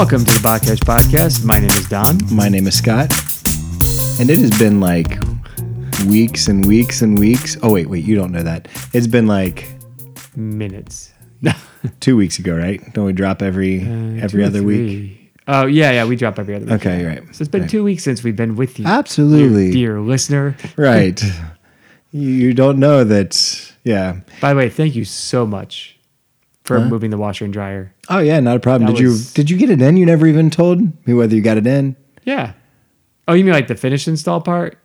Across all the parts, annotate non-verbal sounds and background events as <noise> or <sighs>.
Welcome to the Botcash Podcast. My name is Don. My name is Scott, and it has been like weeks and weeks and weeks. Oh wait, wait, you don't know that. It's been like Minutes. <laughs> two weeks ago, right? Don't we drop every Uh, every two or other week? three. Oh yeah, yeah. We drop every other week. Okay, right. So it's been two weeks since we've been with you, Absolutely, dear listener. <laughs> right. you, you don't know that. Yeah. By the way, thank you so much for Huh? moving the washer and dryer. Oh yeah, not a problem. That Did was- you did you get it in? You never even told me whether you got it in. Yeah. Oh, you mean like the finish install part?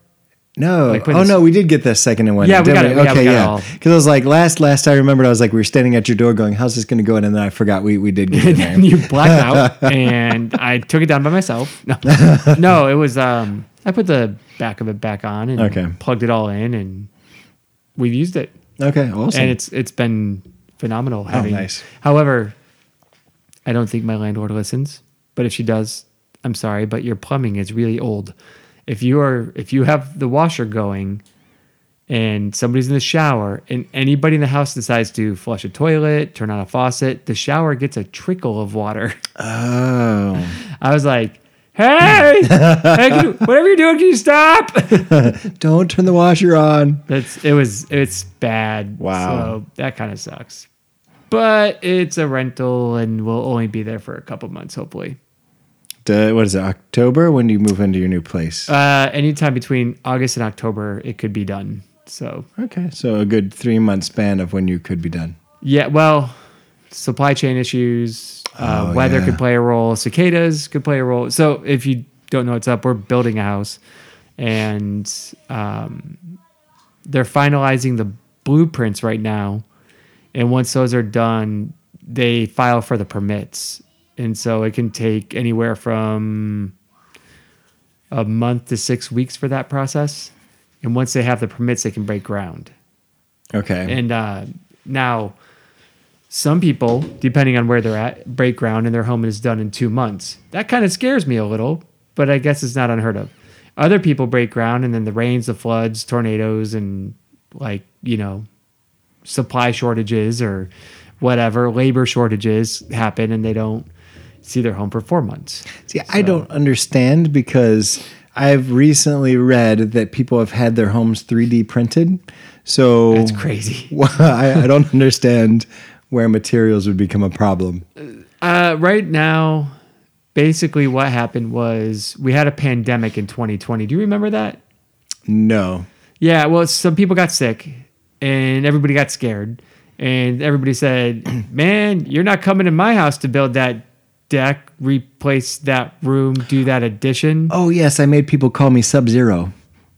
No. Like oh no, we did get the second and one. Yeah, we got it. We Okay, it yeah. Because I was like last last I remembered, I was like we were standing at your door going, "How's this going to go in?" And then I forgot we we did get it and <laughs> you blacked out, <laughs> and I took it down by myself. <laughs> No, no, it was. Um, I put the back of it back on and Okay. plugged it all in, and we've used it, Okay, awesome. and it's it's been phenomenal. Oh, having, Oh, nice. However, I don't think my landlord listens, but if she does, I'm sorry, but your plumbing is really old. If you are if you have the washer going and somebody's in the shower and anybody in the house decides to flush a toilet, turn on a faucet, the shower gets a trickle of water. oh. <laughs> I was like, "Hey, hey you- whatever you're doing, can you stop?" <laughs> Don't turn the washer on. It's it was it's bad. Wow. So that kind of sucks. But it's a rental and we'll only be there for a couple months, hopefully. What is it? October? When do you move into your new place? Uh, anytime between August and October, it could be done. So okay, so a good three month span of when you could be done. yeah, well, supply chain issues, uh, Oh, weather yeah. could play a role, cicadas could play a role. So if you don't know what's up, we're building a house, and um, they're finalizing the blueprints right now. And once those are done, they file for the permits, and so it can take anywhere from a month to six weeks for that process. And once they have the permits, they can break ground. Okay. And uh, now, some people, depending on where they're at, break ground and their home is done in two months. That kind of scares me a little, but I guess it's not unheard of. Other people break ground and then the rains, the floods, tornadoes, and like, you know, supply shortages or whatever, labor shortages happen and they don't see their home for four months. See, I don't understand because I've recently read that people have had their homes 3D printed. So That's crazy. <laughs> I, I don't understand where materials would become a problem. Uh, right now, basically what happened was we had a pandemic in 2020. Do you remember that? No. Yeah, well, some people got sick and everybody got scared. And everybody said, <clears throat> Man, you're not coming to my house to build that deck, replace that room, do that addition. Oh yes, I made people call me Sub Zero.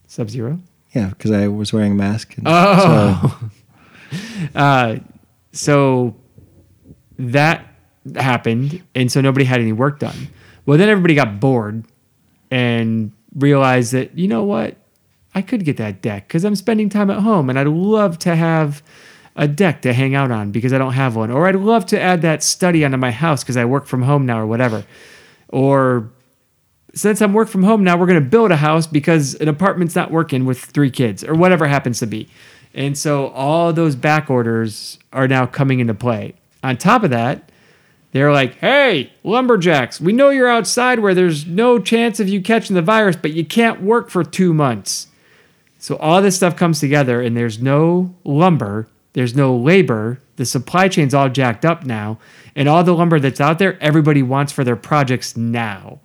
Sub Zero. Yeah, because I was wearing a mask. And Oh. <laughs> uh, so that happened. And so nobody had any work done. Well, then everybody got bored and realized that, you know what? I could get that deck because I'm spending time at home and I'd love to have a deck to hang out on because I don't have one. Or I'd love to add that study onto my house because I work from home now or whatever. Or since I'm work from home now, we're going to build a house because an apartment's not working with three kids or whatever happens to be. And so all those back orders are now coming into play. On top of that, they're like, hey, lumberjacks, we know you're outside where there's no chance of you catching the virus, but you can't work for two months. So all this stuff comes together, and there's no lumber, there's no labor. The supply chain's all jacked up now, and all the lumber that's out there, everybody wants for their projects now.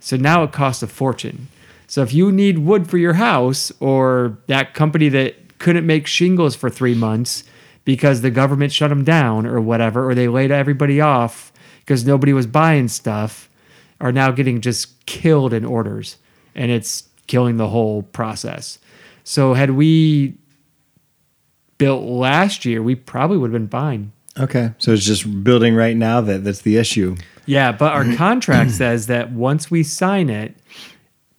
So now it costs a fortune. So if you need wood for your house, or that company that couldn't make shingles for three months because the government shut them down, or whatever, or they laid everybody off because nobody was buying stuff, are now getting just killed in orders, and it's killing the whole process. So had we built last year, we probably would have been fine. okay, so it's just building right now that that's the issue. Yeah, but our <clears throat> contract says that once we sign it,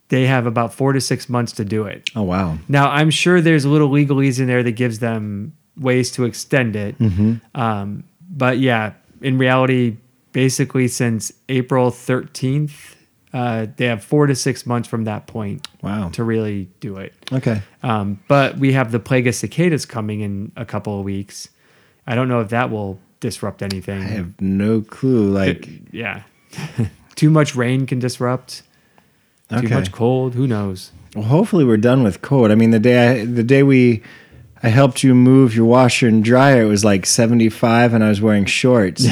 they have about four to six months to do it. Oh wow. Now, I'm sure there's a little legalese in there that gives them ways to extend it. Um, but yeah, in reality, basically since April 13th, uh, they have four to six months from that point Wow. to really do it. Okay. Um, but we have the plague of cicadas coming in a couple of weeks. I don't know if that will disrupt anything. I have no clue. Like, yeah. <laughs> Too much rain can disrupt. Too much cold. Who knows? Well, hopefully we're done with cold. I mean, the day I, the day we I helped you move your washer and dryer, it was like 75 and I was wearing shorts.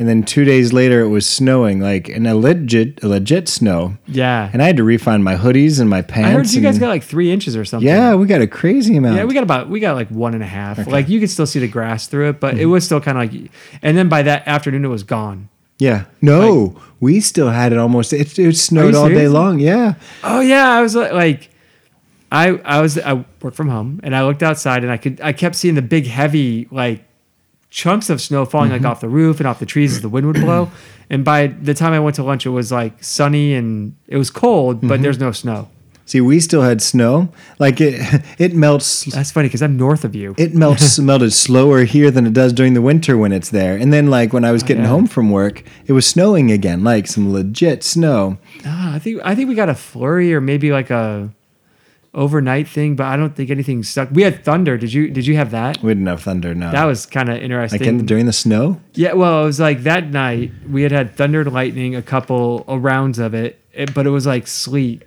And then 2 days later it was snowing like in a legit a legit snow. Yeah. And I had to refine my hoodies and my pants. I heard you guys got like three inches or something. Yeah, we got a crazy amount. Yeah, we got about we got like one and a half. Like you could still see the grass through it, but it mm-hmm. was still kind of like. And then by that afternoon, it was gone. yeah. No, we still had it almost it, it snowed all day long. Yeah. Oh yeah, I was like, like, I I was I worked from home and I looked outside and I could I kept seeing the big heavy like chunks of snow falling like off the roof and off the trees as the wind would blow. <clears throat> And by the time I went to lunch, it was like sunny and it was cold, but there's no snow. See, we still had snow. Like it <laughs> it melts That's funny because I'm north of you. it melts <laughs> melted slower here than it does during the winter when it's there. And then like when I was getting yeah. home from work, it was snowing again, like some legit snow. Ah, I think I think we got a flurry or maybe like a overnight thing, but I don't think anything stuck. We had thunder. Did you did you have that? We didn't have thunder No, That was kind of interesting. like in, during the snow. Yeah, well, it was like that night we had had thunder and lightning, a couple of rounds of it, it, but it was like sleet.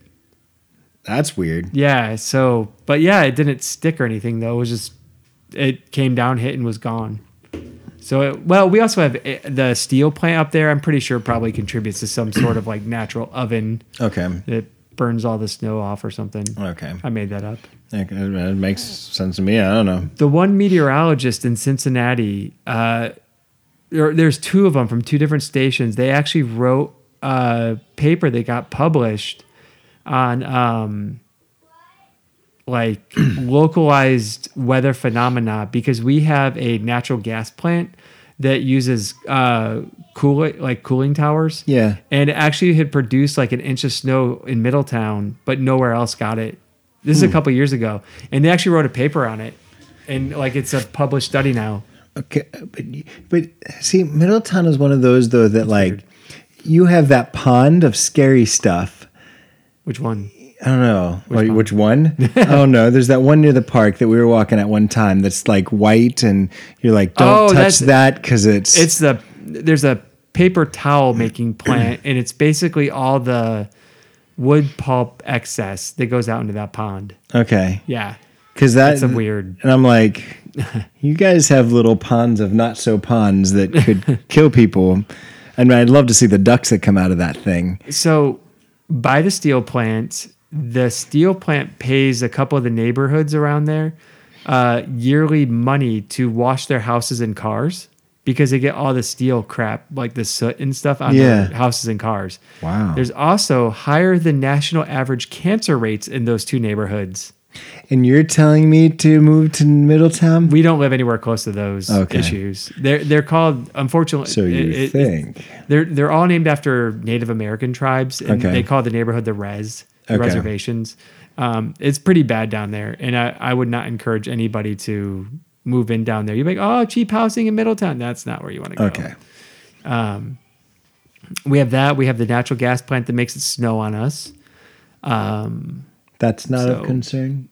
That's weird. Yeah, so but yeah, it didn't stick or anything though. It was just it came down, hit, and was gone. So it, well, we also have eh, the steel plant up there. I'm pretty sure probably contributes to some sort of like natural oven Okay. that burns all the snow off or something. Okay. I made that up. Okay, It makes sense to me. I don't know. the one meteorologist in Cincinnati, uh, there, there's two of them from two different stations. They actually wrote a paper that got published on um, like <clears throat> localized weather phenomena because we have a natural gas plant that uses uh, cool like cooling towers. Yeah. And it actually had produced like an inch of snow in Middletown, but nowhere else got it. This is a couple years ago, and they actually wrote a paper on it, and like it's a published study now. Okay, but but see, Middletown is one of those though that like you have that pond of scary stuff. Which one? I don't know which, pond? which one. I don't know. There's that one near the park that we were walking at one time. That's like white, and you're like, don't Oh, touch that because it's It's the there's a paper towel making <clears throat> plant, and it's basically all the wood pulp excess that goes out into that pond. okay. Yeah, Because that's a weird. And I'm like, <laughs> you guys have little ponds of not so ponds that could <laughs> kill people. And I'd love to see the ducks that come out of that thing. So, by the steel plant, the steel plant pays a couple of the neighborhoods around there uh, yearly money to wash their houses and cars because they get all the steel crap, like the soot and stuff, on Yeah. their houses and cars. Wow. There's also higher than national average cancer rates in those two neighborhoods. And you're telling me to move to Middletown? We don't live anywhere close to those Okay. issues. They're they're called unfortunately. so you it- it- think. they're they're all named after Native American tribes, and Okay. they call the neighborhood the res, the Okay. reservations. Um, it's pretty bad down there, and I, I would not encourage anybody to move in down there. You're like, oh, cheap housing in Middletown. That's not where you want to go. Okay. We have that. We have the natural gas plant that makes it snow on us. That's not So- of concern?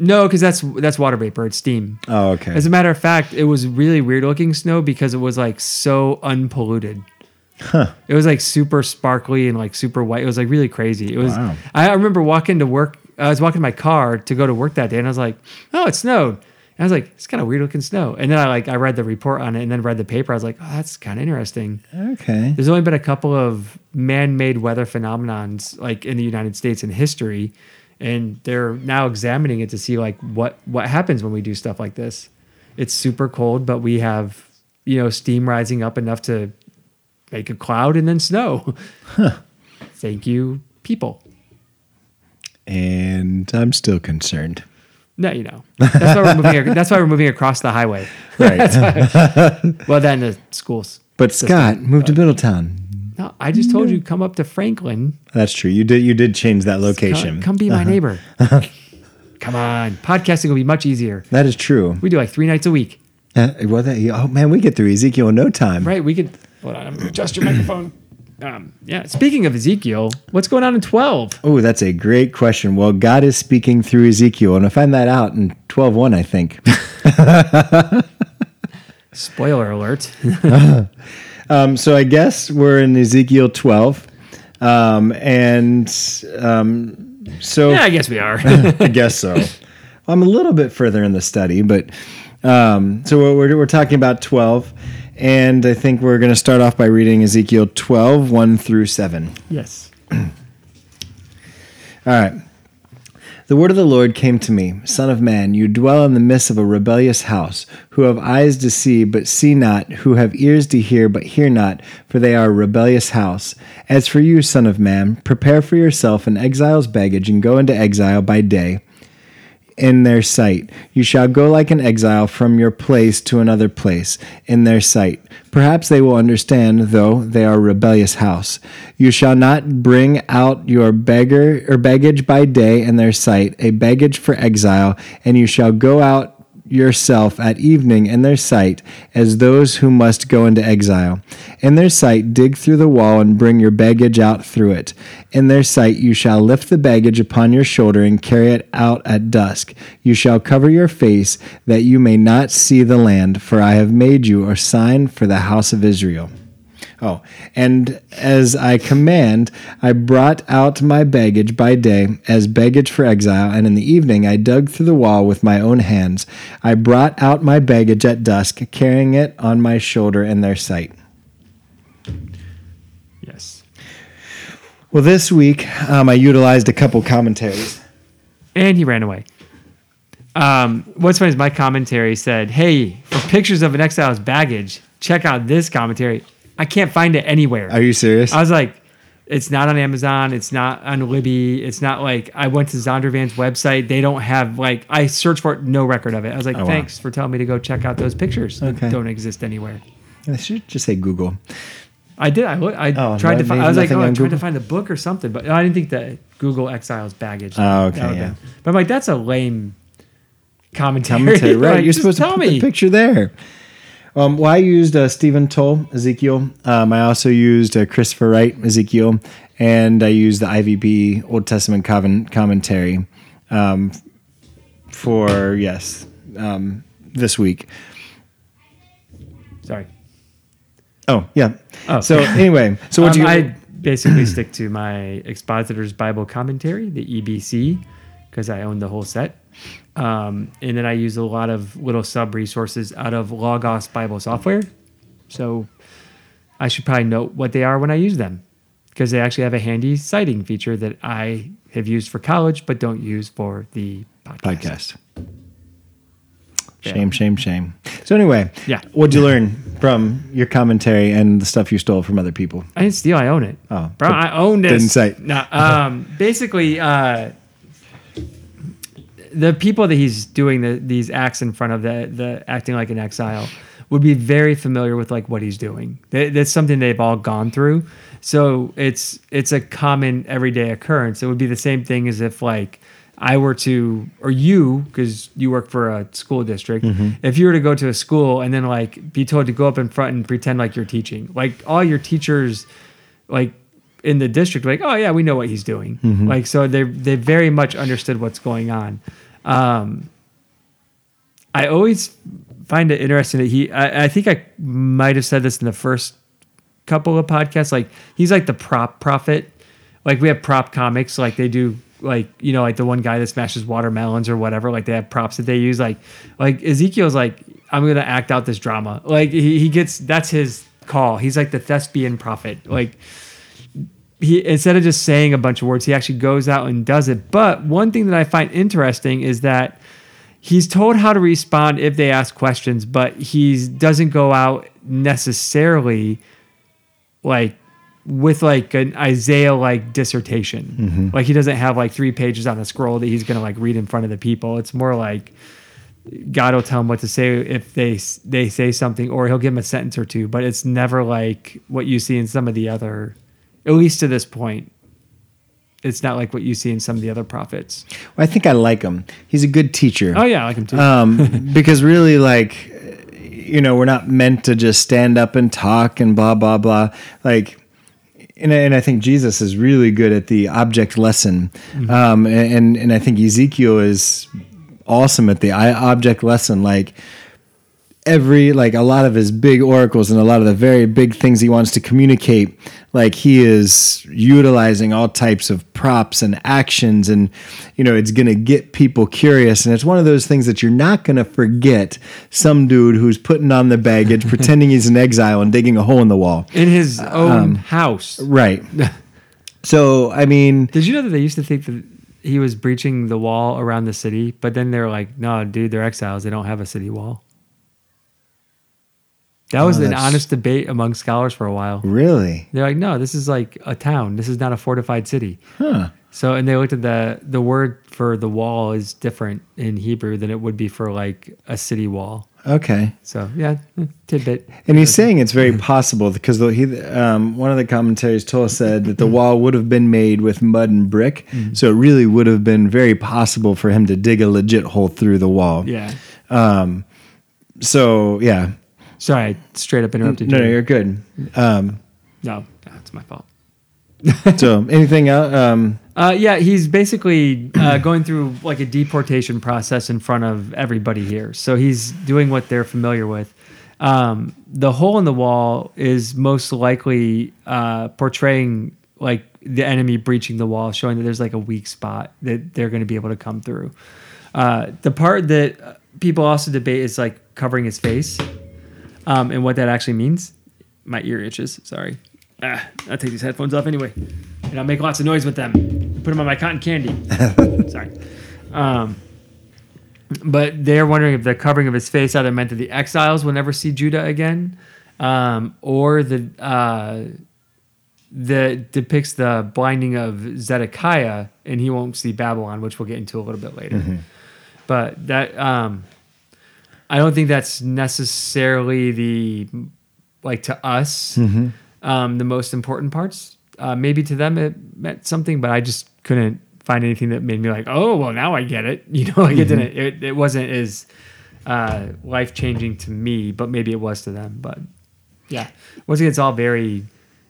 No, because that's that's water vapor. It's steam. Oh, okay. As a matter of fact, it was really weird looking snow because it was like so unpolluted. Huh. It was like super sparkly and like super white. It was like really crazy. It was. Wow. I remember walking to work. I was walking my car to go to work that day, and I was like, "Oh, it snowed." And I was like, "It's kind of weird looking snow." And then I like I read the report on it, and then read the paper. I was like, "Oh, that's kind of interesting." Okay. There's only been a couple of man-made weather phenomenons like in the United States in history, and they're now examining it to see like what what happens when we do stuff like this. It's super cold, but we have you know steam rising up enough to make a cloud and then snow. <laughs> Thank you, people. And I'm still concerned. No, you know that's why we're moving. That's why we're moving across the highway. Right. <laughs> <laughs> Well, then the schools. but Scott, move to Middletown. No, I just told you come up to Franklin. That's true. You did you did change that location. come be my neighbor. come on, podcasting will be much easier. That is true. We do like three nights a week, Uh, well, that, oh man, we get through Ezekiel in no time. right? We could hold on. I'm gonna adjust your microphone. Um, yeah. Speaking of Ezekiel, what's going on in twelve? Oh, that's a great question. Well, God is speaking through Ezekiel, and I find that out in 12.1, I think. <laughs> Spoiler alert. <laughs> Um, so I guess we're in Ezekiel 12. Um, and um, so yeah, I guess we are. <laughs> I guess so. I'm a little bit further in the study, but um, so we're, we're talking about 12. And I think we're going to start off by reading Ezekiel 12, 1 through 7. yes. <clears throat> All right. The word of the Lord came to me, Son of man, you dwell in the midst of a rebellious house, who have eyes to see, but see not, who have ears to hear, but hear not, for they are a rebellious house. As for you, Son of man, prepare for yourself an exile's baggage, and go into exile by day in their sight. You shall go like an exile from your place to another place in their sight. Perhaps they will understand, though they are a rebellious house. You shall not bring out your beggar or baggage by day in their sight, a baggage for exile, and you shall go out yourself at evening in their sight as those who must go into exile. In their sight, dig through the wall and bring your baggage out through it. In their sight, you shall lift the baggage upon your shoulder and carry it out at dusk. You shall cover your face that you may not see the land, for I have made you a sign for the house of Israel. Oh, and as I command, I brought out my baggage by day as baggage for exile, and in the evening I dug through the wall with my own hands. I brought out my baggage at dusk, carrying it on my shoulder in their sight. Yes. Well, this week um, I utilized a couple commentaries. And he ran away. Um, what's funny is my commentary said, "Hey, for pictures of an exile's baggage, check out this commentary." I can't find it anywhere. Are you serious? I was like, it's not on Amazon. It's not on Libby. It's not like I went to Zondervan's website. They don't have like I searched for it, no record of it. I was like, oh, wow. thanks for telling me to go check out those pictures. Okay. That don't exist anywhere. I should just say Google. I did. I I Oh, tried to find. I was like, oh, I tried Google? to find the book or something, but I didn't think that Google Exiles baggage. Oh, okay, yeah. But I'm like, that's a lame commentary. Commentary, right? <laughs> Like, You're supposed to tell put me. the picture there. Um, well, I used uh, Stephen Tuell, Ezekiel. Um, I also used uh, Christopher Wright, Ezekiel, and I used the IVP Old Testament commentary um, for, yes, um, this week. Sorry. Oh, yeah. Oh. So, anyway, so what Um, you. I basically stick to my Expositor's Bible Commentary, the EBC, because I own the whole set. Um, and then I use a lot of little sub resources out of Logos Bible software. So I should probably note what they are when I use them because they actually have a handy citing feature that I have used for college but don't use for the podcast. podcast. Yeah. Shame, shame, shame. So, anyway, Yeah. what'd you learn from your commentary and the stuff you stole from other people? I didn't steal. I own it. Oh, bro, I own this. didn't say. No, um, basically, uh, the people that he's doing the, these acts in front of, the the acting like an exile, would be very familiar with like what he's doing. That, that's something they've all gone through. So it's it's a common everyday occurrence. It would be the same thing as if like I were to, or you, because you work for a school district, mm-hmm. if you were to go to a school and then like be told to go up in front and pretend like you're teaching, like all your teachers, like in the district, like, oh yeah, we know what he's doing. Like so they they very much understood what's going on. Um, I always find it interesting that he. I, I think I might have said this in the first couple of podcasts. Like he's like the prop prophet. Like we have prop comics. Like they do. Like you know, like the one guy that smashes watermelons or whatever. Like they have props that they use. Like like Ezekiel's like I'm gonna act out this drama. Like he, he gets that's his call. He's like the thespian prophet. Like he instead of just saying a bunch of words, he actually goes out and does it. But one thing that I find interesting is that he's told how to respond if they ask questions, but he doesn't go out necessarily like with like an Isaiah like dissertation. Mm-hmm. Like he doesn't have like three pages on a scroll that he's gonna like read in front of the people. It's more like God will tell him what to say if they they say something, or he'll give him a sentence or two. But it's never like what you see in some of the other, at least to this point. It's not like what you see in some of the other prophets. Well, I think I like him. He's a good teacher. Oh yeah, I like him too. um, <laughs> because really, like, you know, we're not meant to just stand up and talk and blah blah blah. Like, and, and I think Jesus is really good at the object lesson, um, and and I think Ezekiel is awesome at the object lesson. Like, every like a lot of his big oracles and a lot of the very big things he wants to communicate like he is utilizing all types of props and actions and you know it's going to get people curious and it's one of those things that you're not going to forget some dude who's putting on the baggage <laughs> pretending he's an exile and digging a hole in the wall in his uh, own um, house. right <laughs> so i mean Did you know that they used to think that he was breaching the wall around the city, but then they're like, "No, dude, they're exiles. They don't have a city wall." That was Oh, an that's- honest debate among scholars for a while. really They're like, "No, this is like a town. This is not a fortified city." huh So, and they looked at the the word for the wall is different in Hebrew than it would be for like a city wall. okay So, yeah, tidbit. And he's saying it's very possible because he, um, one of the commentaries told said that the <clears throat> wall would have been made with mud and brick, so it really would have been very possible for him to dig a legit hole through the wall. Yeah. Um, So yeah, Sorry, I straight up interrupted no, you. no, you're good. Um, no, that's my fault. <laughs> so anything else? Um, Uh, yeah, he's basically uh, <clears throat> going through like a deportation process in front of everybody here. So he's doing what they're familiar with. Um, the hole in the wall is most likely uh, portraying like the enemy breaching the wall, showing that there's like a weak spot that they're going to be able to come through. Uh, the part that uh, people also debate is like covering his face um, and what that actually means. My ear itches. Sorry. Ah, I'll take these headphones off anyway, and I'll make lots of noise with them. Put them on my cotton candy. <laughs> Sorry. Um, but they're wondering if the covering of his face either meant that the exiles will never see Judah again, um, or the uh, that depicts the blinding of Zedekiah, and he won't see Babylon, which we'll get into a little bit later. But that um, I don't think that's necessarily the like to us um, the most important parts. Uh, maybe to them it meant something, but I just couldn't find anything that made me like, oh well, now I get it. <laughs> You know, like it didn't. It, it wasn't as uh, life changing to me, but maybe it was to them. But yeah, once again, it's all very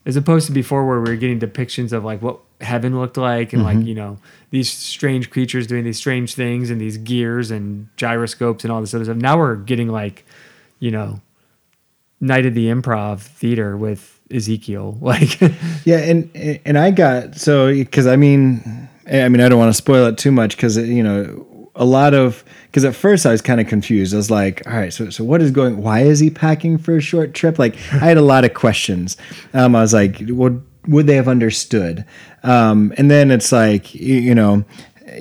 as opposed to before where we were getting depictions of like what heaven looked like and like mm-hmm. you know these strange creatures doing these strange things and these gears and gyroscopes and all this other stuff. Now we're getting like you know night of the improv theater with Ezekiel <laughs> like yeah, and and I got so because I mean, I mean I don't want to spoil it too much because you know a lot of because at first I was kind of confused. I was like, all right, so so what is going? Why is he packing for a short trip? Like I had a lot of questions. Um, I was like, would would they have understood? Um, and then it's like you, you know.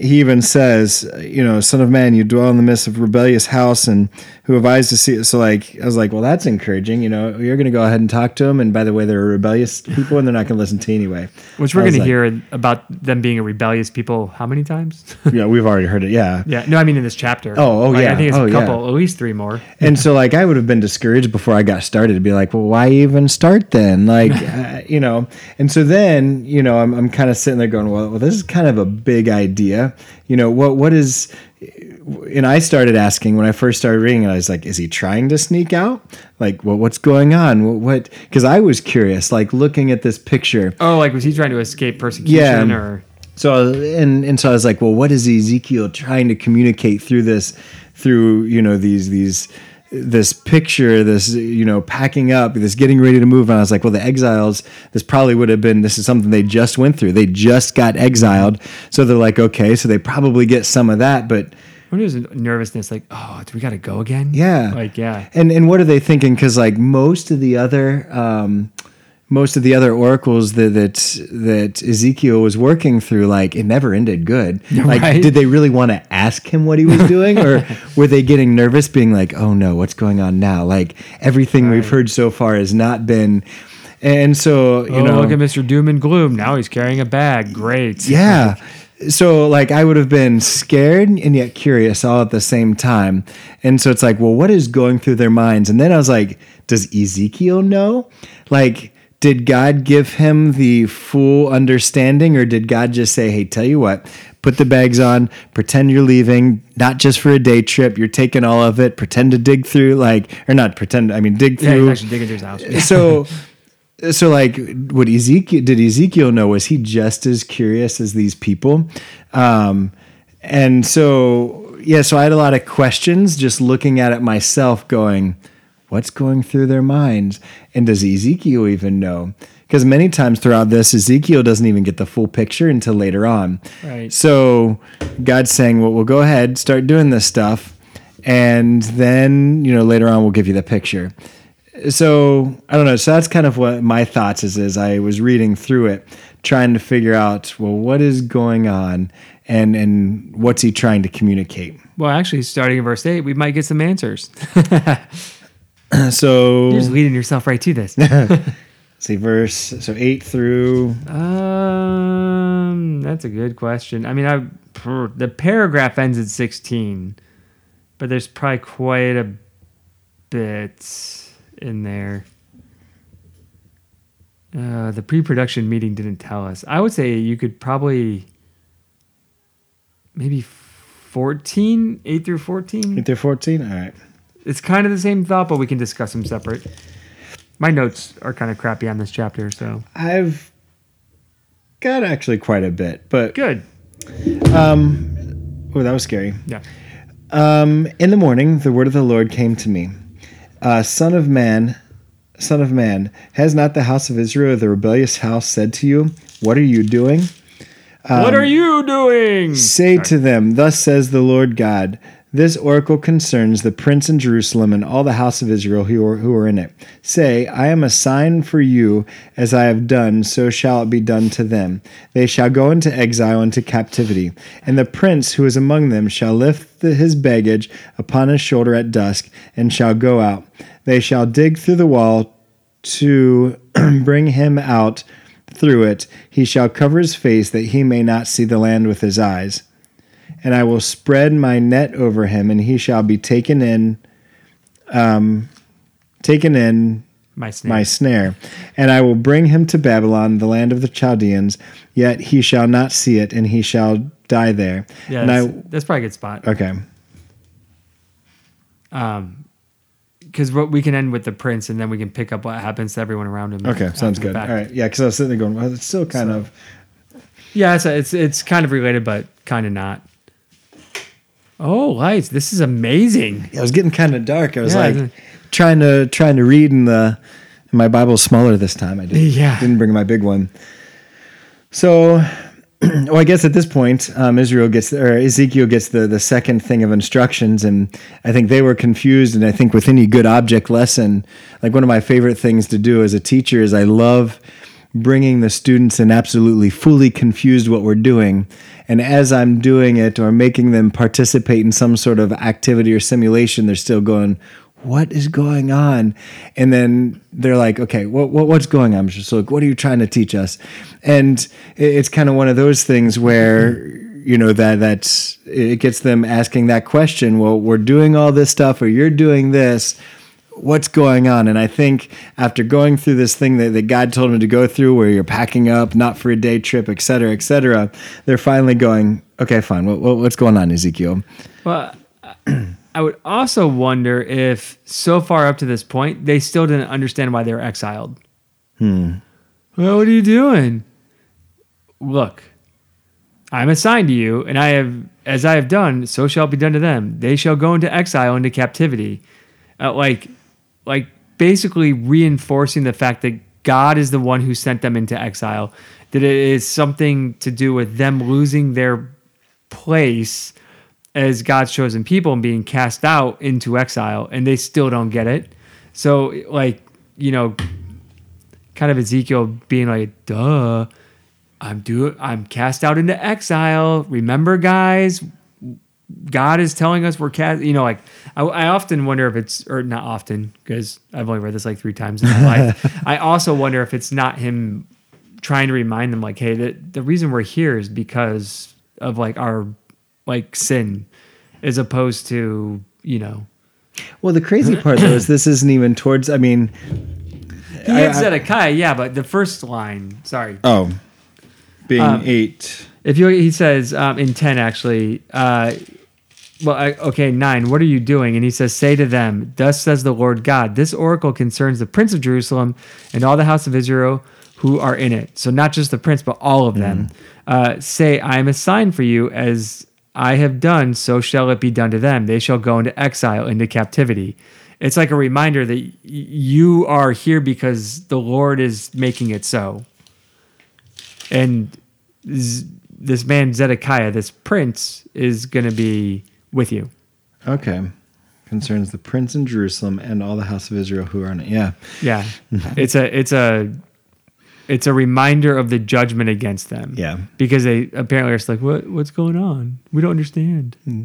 He even says, you know, son of man, you dwell in the midst of rebellious house, and who have eyes to see. So, like, I was like, well, that's encouraging. You know, you're going to go ahead and talk to them. And by the way, they're rebellious people, and they're not going to listen to you anyway. which we're going to like, hear about them being a rebellious people how many times <laughs> Yeah, we've already heard it. Yeah. yeah no I mean in this chapter Oh, oh, Like, yeah. I think it's Oh, a yeah. couple at least three more And so, like, I would have been discouraged before I got started to be like, well, why even start then? Like, <laughs> uh, you know. And so then, you know, I'm, I'm kind of sitting there going, well, well, this is kind of a big idea. You know, what what is. And I started asking when I first started reading it, I was like, is he trying to sneak out? Like, well, what's going on? What? Because I was curious, like, looking at this picture. oh like was he trying to escape persecution Yeah. or So and and so I was like, well, what is Ezekiel trying to communicate through this, through you know these these this picture, this you know packing up, this getting ready to move. And I was like, well, the exiles. This probably would have been. This is something they just went through. They just got exiled, so they're like, okay, so they probably get some of that, but. What is nervousness? Like, oh, do we got to go again? Yeah. Like, yeah. And and what are they thinking? Because like most of the other um, most of the other oracles that that that Ezekiel was working through, like it never ended good. <laughs> Like, Right. did they really want to ask him what he was <laughs> doing, or were they getting nervous, being like, "Oh no, what's going on now?" Like everything we've heard so far has not been. And so you oh, know, look at Mr. Doom and Gloom. Now he's carrying a bag. Great. yeah. <laughs> So like I would have been scared and yet curious all at the same time. And so it's like, well, what is going through their minds? And then I was like, does Ezekiel know? Like, did God give him the full understanding or did God just say, hey, tell you what, put the bags on, pretend you're leaving, not just for a day trip, you're taking all of it, pretend to dig through, like, or not pretend, I mean, dig Yeah, through he's actually digging through his house. so <laughs> so like what ezekiel did ezekiel know was he just as curious as these people um and so yeah, so I had a lot of questions just looking at it myself, going, what's going through their minds? And does Ezekiel even know? Because many times throughout this, Ezekiel doesn't even get the full picture until later on. Right. So God's saying, well, we'll go ahead, start doing this stuff. And then, you know, later on, we'll give you the picture. So I don't know. So that's kind of what my thoughts is, as I was reading through it, trying to figure out, well, what is going on and, and what's he trying to communicate? Well, actually, starting in verse 8, we might get some answers. <laughs> So <laughs> You're just leading yourself right to this. <laughs> see verse so eight through Um, that's a good question. I mean, I the paragraph ends at sixteen, but there's probably quite a bit in there. Uh, the pre-production meeting didn't tell us. I would say you could probably maybe 14, 8 through 14. eight through fourteen. All right. It's kind of the same thought, but we can discuss them separate. My notes are kind of crappy on this chapter, so I've got actually quite a bit, but good. um, oh, that was scary. Yeah. Um, in the morning, the word of the Lord came to me, uh, Son of man, Son of man, has not the house of Israel, the rebellious house, said to you, What are you doing? what are you doing? Say to them, Thus says the Lord God, this oracle concerns the prince in Jerusalem and all the house of Israel who are, who are in it. Say, I am a sign for you, as I have done, so shall it be done to them. They shall go into exile, into captivity. And the prince who is among them shall lift the, his baggage upon his shoulder at dusk, and shall go out. They shall dig through the wall to <clears throat> bring him out through it. He shall cover his face, that he may not see the land with his eyes and I will spread my net over him, and he shall be taken in, um, taken in My snake. my snare, and I will bring him to Babylon, the land of the Chaldeans. Yet he shall not see it, and he shall die there. yeah, and that's, I that's probably a good spot. okay, Um, because what we can end with the prince, and then we can pick up what happens to everyone around him. okay, sounds good. All right, yeah, because I was sitting there going, well, it's still kind of Yeah, it's, it's it's kind of related, but kind of not. Oh, lights! This is amazing. yeah, it was getting kind of dark. I was Yeah, like trying to trying to read in the. My Bible's smaller this time. I didn't, Yeah. didn't bring my big one. So, <clears throat> well, I guess at this point, um, Israel gets or Ezekiel gets the the second thing of instructions, and I think they were confused. And I think with any good object lesson, like one of my favorite things to do as a teacher is I love bringing the students in absolutely fully confused what we're doing. And as I'm doing it or making them participate in some sort of activity or simulation, they're still going, what is going on? And then they're like, okay, what, what what's going on? I'm just like, what are you trying to teach us? And it- it's kind of one of those things where you know that that's it gets them asking that question. Well, we're doing all this stuff, or you're doing this. What's going on? And I think after going through this thing that, that God told him to go through, where you're packing up, not for a day trip, et cetera, et cetera, they're finally going, okay, fine. What, what, what's going on, Ezekiel? Well, I would also wonder if so far up to this point they still didn't understand why they were exiled. Hmm. Well, what are you doing? Look, I'm assigned to you, and I have, as I have done, so shall it be done to them. They shall go into exile, into captivity. Uh, like, like basically reinforcing the fact that God is the one who sent them into exile. That it is something to do with them losing their place as God's chosen people and being cast out into exile, and they still don't get it. So, like, you know, kind of Ezekiel being like, "Duh, I'm do I'm cast out into exile. Remember, guys, God is telling us we're cast. You know, like I, I often wonder if it's or not often because I've only read this like three times in my <laughs> life. I also wonder if it's not him trying to remind them, like, hey, the the reason we're here is because of like our like sin, as opposed to you know. Well, the crazy <coughs> part though is this isn't even towards. I mean, He I- had Zedekiah, yeah, but the first line, sorry, oh, being Um, eight. If you, he says um, in ten actually. Uh, well, I, okay, nine. What are you doing? And he says, "Say to them, Thus says the Lord God: This oracle concerns the prince of Jerusalem and all the house of Israel who are in it. So not just the prince, but all of them. Uh, say, I am a sign for you, as I have done, so shall it be done to them. They shall go into exile, into captivity. It's like a reminder that y- you are here because the Lord is making it so. And Z- this man Zedekiah, this prince, is going to be with you. Okay. Concerns the prince in Jerusalem and all the house of Israel who are in it. Yeah. Yeah, it's a it's a it's a reminder of the judgment against them. Yeah. because they apparently are just like, what what's going on? We don't understand. Hmm.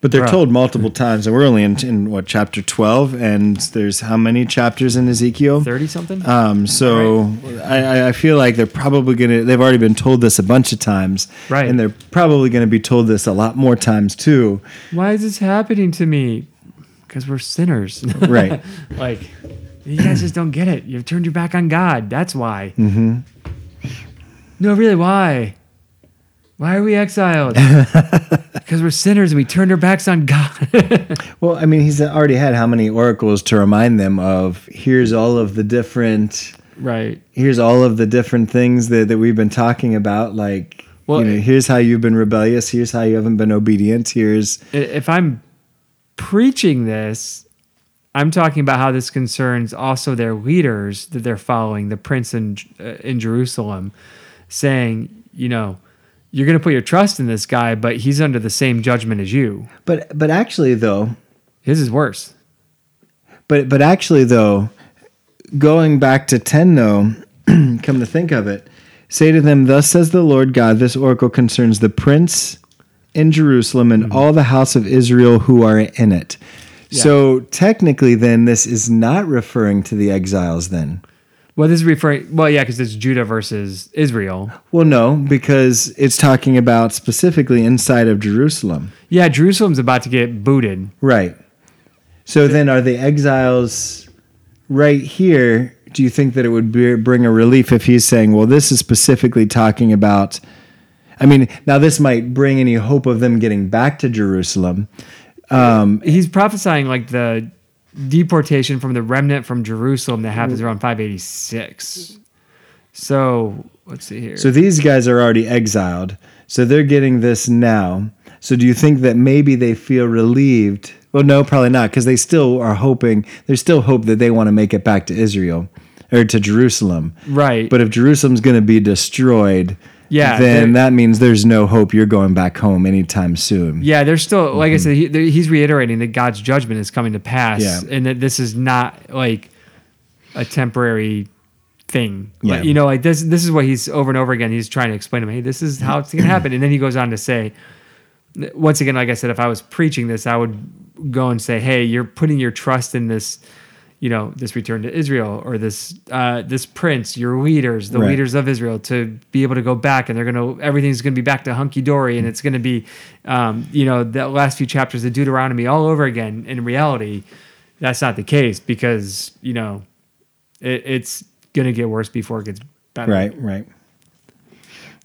But they're Right. told multiple times, and we're only in, in what chapter twelve, and there's how many chapters in Ezekiel? Thirty something. Um, so I, I- I feel like they're probably gonna. They've already been told this a bunch of times, Right. And they're probably gonna be told this a lot more times too, Why is this happening to me? Because we're sinners. <laughs> right? <laughs> like you guys just don't get it. You've turned your back on God. That's why. Mm-hmm. No, really, why? Why are we exiled? <laughs> because we're sinners and we turned our backs on God. <laughs> well, I mean, he's already had how many oracles to remind them of? Here's all of the different. right. Here's all of the different things that, that we've been talking about. Like, Well, you know, here's how you've been rebellious. Here's how you haven't been obedient. Here's If I'm preaching this, I'm talking about how this concerns also their leaders that they're following, the prince in uh, in Jerusalem, saying, you know, you're going to put your trust in this guy, but he's under the same judgment as you. but but actually though, His is worse. But but actually though, going back to ten though, <clears throat> come to think of it, say to them, Thus says the Lord God, this oracle concerns the prince in Jerusalem and hmm. all the house of Israel who are in it. So technically then this is not referring to the exiles then. Well, this is referring. Well, yeah, because it's Judah versus Israel. Well no, because it's talking about specifically inside of Jerusalem. Yeah, Jerusalem's about to get booted. Right. So then are the exiles right here? Do you think that it would be, bring a relief if he's saying, well, this is specifically talking about. I mean, now this might bring any hope of them getting back to Jerusalem. Um, he's prophesying like the deportation from the remnant from Jerusalem that happens mm. around 586. So let's see here. So these guys are already exiled. So they're getting this now. So do you think that maybe they feel relieved? Well, no, probably not, because they still are hoping, there's still hope that they want to make it back to Israel or to Jerusalem. right. But if Jerusalem's going to be destroyed, Yeah, then that means there's no hope you're going back home anytime soon. Yeah, there's still, like I mm-hmm. said, he, there- he's reiterating that God's judgment is coming to pass, Yeah. and that this is not like a temporary thing. Yeah. Like, you know, like this. This is what he's over and over again. He's trying to explain to me, hey, this is how it's going to mm-hmm. happen, and then he goes on to say, once again, like I said, if I was preaching this, I would go and say, hey, you're putting your trust in this. You know this return to Israel or this uh, this prince, your leaders, the Right. leaders of Israel, to be able to go back and they're gonna everything's gonna be back to hunky dory and it's gonna be, um, you know, the last few chapters of Deuteronomy all over again. In reality, that's not the case because you know, it, it's gonna get worse before it gets better. Right, right.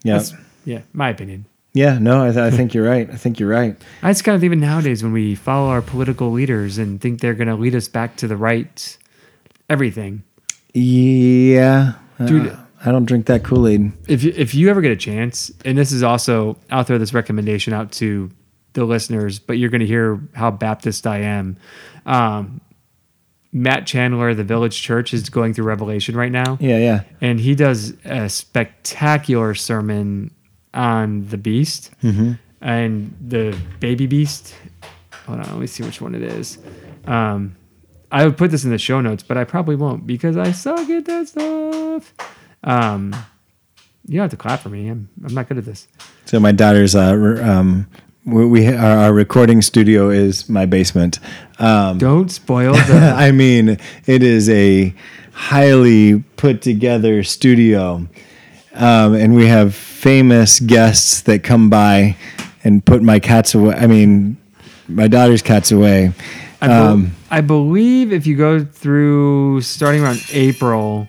Yeah. That's, yeah, my opinion. Yeah, no, I, th- I think you're right. I think you're right. I just kind of even nowadays when we follow our political leaders and think they're going to lead us back to the right everything. Yeah. Uh, Dude. I don't drink that Kool Aid. If you, if you ever get a chance, and this is also I'll throw this recommendation out to the listeners, but you're going to hear how Baptist I am. Um, Matt Chandler, the Village Church, is going through Revelation right now, Yeah, yeah. and he does a spectacular sermon on the Beast and the baby Beast. Hold on, let me see which one it is. Um, I would put this in the show notes, but I probably won't because I suck at that stuff. Um, you don't have to clap for me. I'm I'm not good at this. So my daughter's uh, re- um, we, we our, our recording studio is my basement. Um, Don't spoil the. <laughs> I mean, it is a highly put together studio. Um, and we have famous guests that come by and put my cats away. I mean, my daughter's cats away. I, be- Um, I believe if you go through starting around April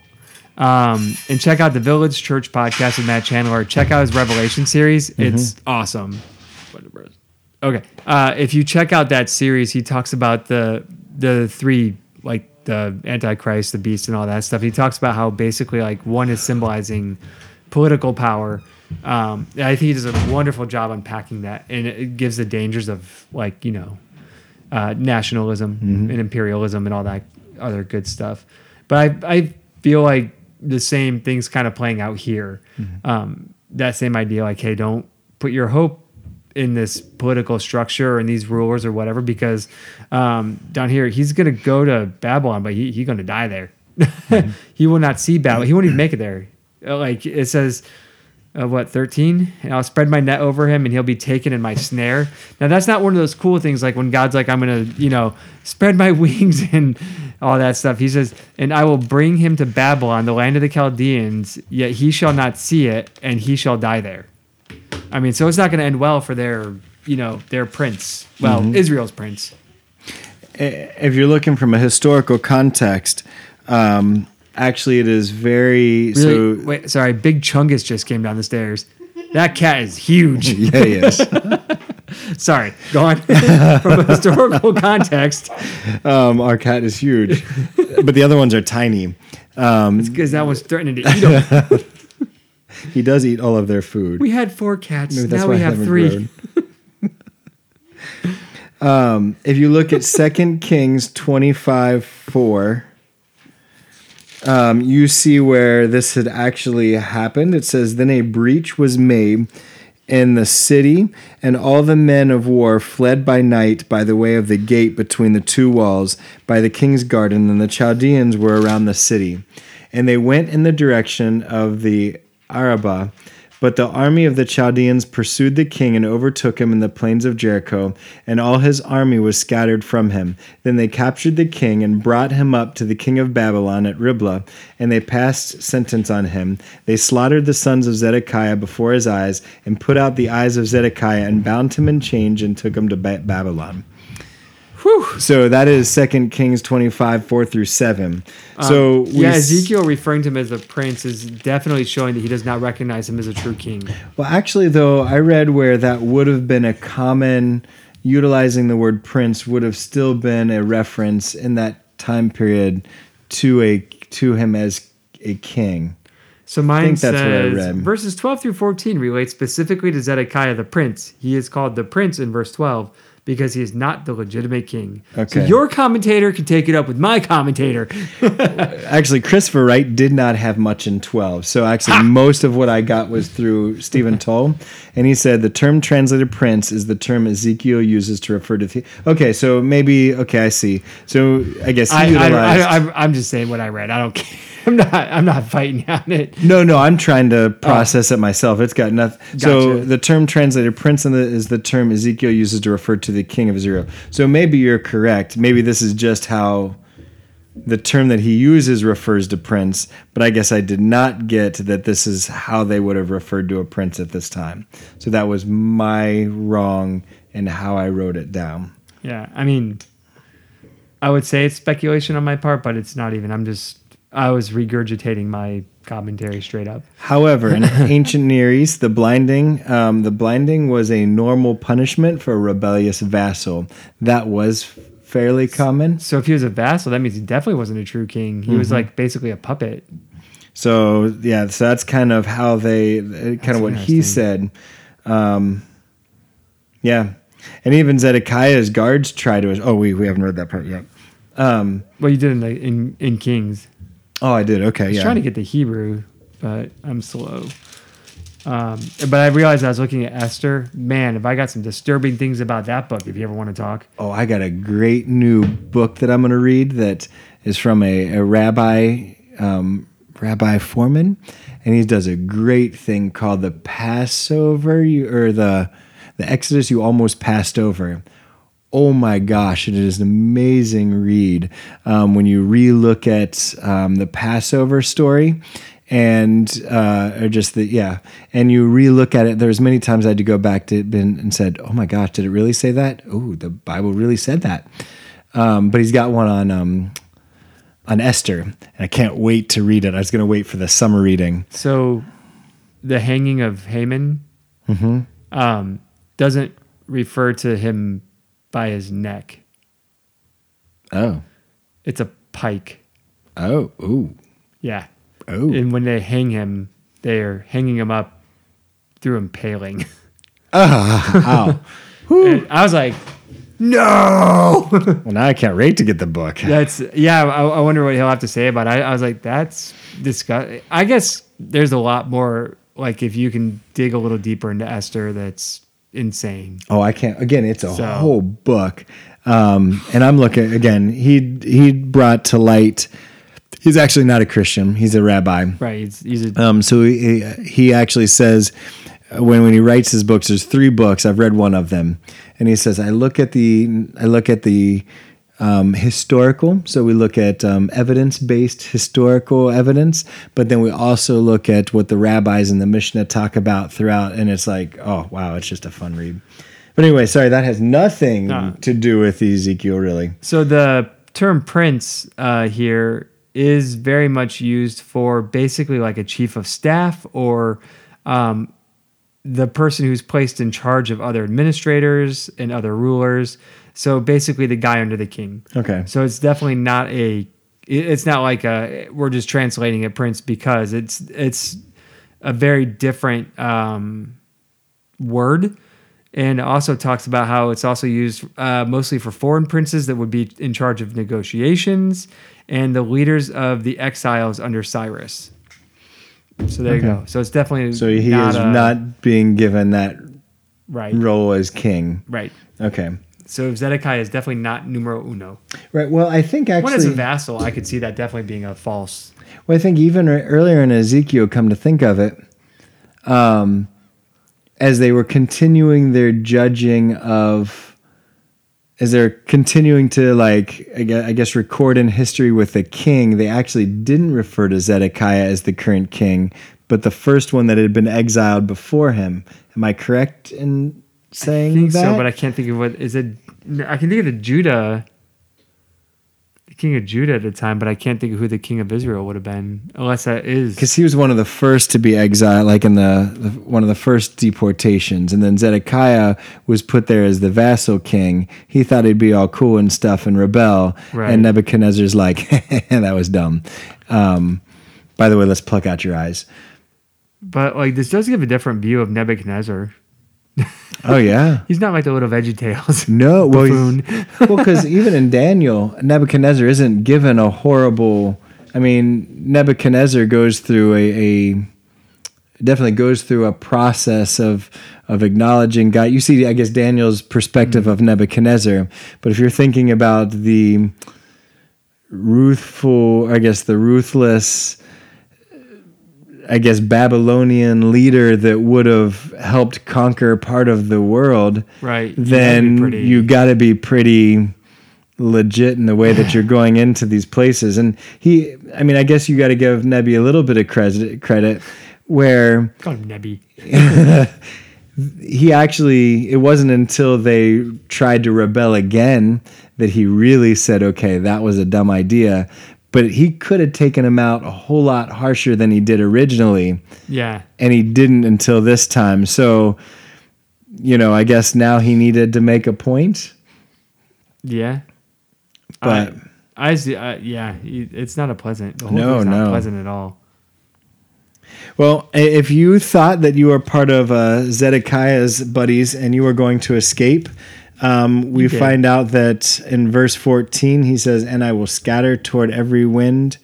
um, and check out the Village Church podcast with Matt Chandler, check out his Revelation series. It's awesome. Okay. Uh, if you check out that series, he talks about the the three like the Antichrist, the beast, and all that stuff. He talks about how basically like one is symbolizing political power, Um, I think he does a wonderful job unpacking that, and it gives the dangers of like you know uh, nationalism and imperialism and all that other good stuff. But I I feel like the same things kind of playing out here. Um, that same idea, like hey, don't put your hope in this political structure and these rulers or whatever, because um, down here he's gonna go to Babylon, but he, he's gonna die there. <laughs> he will not see Babylon. He won't even make it there. Uh, Like it says, uh, what 13 and i'll spread my net over him and he'll be taken in my snare. Now that's not one of those cool things like when god's like i'm gonna you know spread my <laughs> wings and all that stuff. He says and i will bring him to babylon the land of the chaldeans yet he shall not see it and he shall die there. I mean so it's not going to end well for their you know their prince. Well israel's prince. If you're looking from a historical context, um, actually, it is very really so. wait sorry big chungus just came down the stairs that cat is huge <laughs> Yeah, yes. <laughs> sorry go on <laughs> from a historical context um, our cat is huge, but the other ones are tiny. Um, because that one's threatening to eat them. he does eat all of their food. We had four cats. Now we I have three. um, if you look at Second Kings twenty five four, um, you see where this had actually happened. It says, "Then a breach was made." In the city, and all the men of war fled by night by the way of the gate between the two walls by the king's garden, and the Chaldeans were around the city. And they went in the direction of the Arabah. But the army of the Chaldeans pursued the king and overtook him in the plains of Jericho, and all his army was scattered from him. Then they captured the king and brought him up to the king of Babylon at Riblah, and they passed sentence on him. They slaughtered the sons of Zedekiah before his eyes, and put out the eyes of Zedekiah, and bound him in chains, and took him to ba- Babylon. So that is Second Kings twenty five four through seven. So Um, yeah, Ezekiel referring to him as a prince is definitely showing that he does not recognize him as a true king. Well, actually, though, I read where that would have been a common utilizing the word prince would have still been a reference in that time period to a to him as a king. So mine think that's what I says read. verses 12 through 14 relate specifically to Zedekiah the prince. He is called the prince in verse 12 because he is not the legitimate king. So your commentator can take it up with my commentator. <laughs> Actually, Christopher Wright did not have much in 12. So actually, most of what I got was through Stephen <laughs> Tuell. And he said the term translated prince is the term Ezekiel uses to refer to the. Okay, so maybe, okay, I see. So I guess he I, I, utilized. I, I'm, I'm just saying what I read. I don't <laughs> care. I'm not. I'm not fighting on it. No, no, I'm trying to oh. process it myself. It's got nothing. So Oh. The term translated prince in the, is the term Ezekiel uses to refer to the king of Israel. So maybe you're correct. Maybe this is just how the term that he uses refers to prince, but I guess I did not get that this is how they would have referred to a prince at this time. So that was my wrong in how I wrote it down. Yeah, I mean, I would say it's speculation on my part, but it's not even. I'm just. I was regurgitating my commentary straight up. However, in <laughs> ancient Near East, the blinding, um, the blinding was a normal punishment for a rebellious vassal. That was fairly common. So if he was a vassal, that means he definitely wasn't a true king. He Mm-hmm. was like basically a puppet. So yeah, so that's kind of how they, uh, kind of what he said. Um, yeah, and even Zedekiah's guards tried to. Oh, we we haven't read that part yet. Um, Well, you did in in in Kings. Oh, I did. Okay, I was yeah. trying to get the Hebrew, but I'm slow. Um, but I realized I was looking at Esther. Man, have I got some disturbing things about that book? If you ever want to talk, Oh, I got a great new book that I'm going to read that is from a, a rabbi, um, Rabbi Fohrman, and he does a great thing called the Passover you, or the the Exodus you almost passed over. Oh my gosh, it is an amazing read um, when you relook at um, the Passover story and uh, or just the yeah, and you relook at it. There's many times I had to go back to it and, and said, "Oh my gosh, did it really say that? Oh, the Bible really said that." Um, but he's got one on um, on Esther, and I can't wait to read it. I was going to wait for the summer reading. so the hanging of Haman Mm-hmm. um, doesn't refer to him by his neck. Oh, It's a pike. oh, ooh, Yeah. oh. And when they hang him, they're hanging him up through impaling. <laughs> Ah, ow. <laughs> And I was like, no. <laughs> well, now I can't wait to get the book. that's yeah. I, I wonder what he'll have to say about it. I, I was like, that's disgusting. I guess there's a lot more. Like if you can dig a little deeper into Esther, that's insane. Oh, I can't. Again, it's a So- whole book. Um, and I'm looking again. He he brought to light. He's actually not a Christian. He's a rabbi. Right? He's, he's a Um, so he, he actually says when when he writes his books, there's three books. I've read one of them, and he says I look at the I look at the um, historical. So we look at um, evidence based historical evidence, but then we also look at what the rabbis and the Mishnah talk about throughout, and it's like oh wow, it's just a fun read. But anyway, sorry, that has nothing Nah. to do with Ezekiel, really. So the term prince uh, here is very much used for basically like a chief of staff or um, the person who's placed in charge of other administrators and other rulers. So basically, the guy under the king. Okay. So it's definitely not a. It's not like a. We're just translating it prince because it's it's a very different um, word and also talks about how it's also used uh, mostly for foreign princes that would be in charge of negotiations and the leaders of the exiles under Cyrus. So there you go. So it's definitely So he not is a- not being given that right, role as king. right. Okay. So Zedekiah is definitely not numero uno. Right. Well, I think actually, When as a vassal, I could see that definitely being a false. well, I think even earlier in Ezekiel, come to think of it, um, as they were continuing their judging of, as they're continuing to like, I I guess, record in history with the king, they actually didn't refer to Zedekiah as the current king, but the first one that had been exiled before him. Am I correct in saying I think that? so, but I can't think of what is it. I can think of the Judah, the king of Judah at the time, but I can't think of who the king of Israel would have been, unless that is. because he was one of the first to be exiled, like in the, the one of the first deportations, and then Zedekiah was put there as the vassal king. He thought he'd be all cool and stuff and rebel, Right. and Nebuchadnezzar's like, <laughs> "That was dumb." Um, by the way, let's pluck out your eyes. But like this does give a different view of Nebuchadnezzar. <laughs> Oh yeah, He's not like the little Veggie Tales. <laughs> no, well, <laughs> well, because even in Daniel, Nebuchadnezzar isn't given a horrible. I mean, Nebuchadnezzar goes through a, a definitely goes through a process of of acknowledging God. You see, I guess Daniel's perspective of Nebuchadnezzar, but if you're thinking about the ruthful, I guess the ruthless. I guess Babylonian leader that would have helped conquer part of the world, Right. You gotta be then pretty- you got to be pretty legit in the way that you're <sighs> going into these places. And he, I mean, I guess you got to give Nebi a little bit of credit, credit where Call him Nebby. <laughs> he actually, it wasn't until they tried to rebel again that he really said, okay, that was a dumb idea. But he could have taken him out a whole lot harsher than he did originally. Yeah. and he didn't until this time. So, you know, I guess now he needed to make a point. Yeah. But I, I see. Uh, yeah. It's not a pleasant. The whole No, thing's not no. pleasant at all. well, if you thought that you were part of uh, Zedekiah's buddies and you were going to escape, um, we find out that in verse 14 he says, "And I will scatter toward every wind."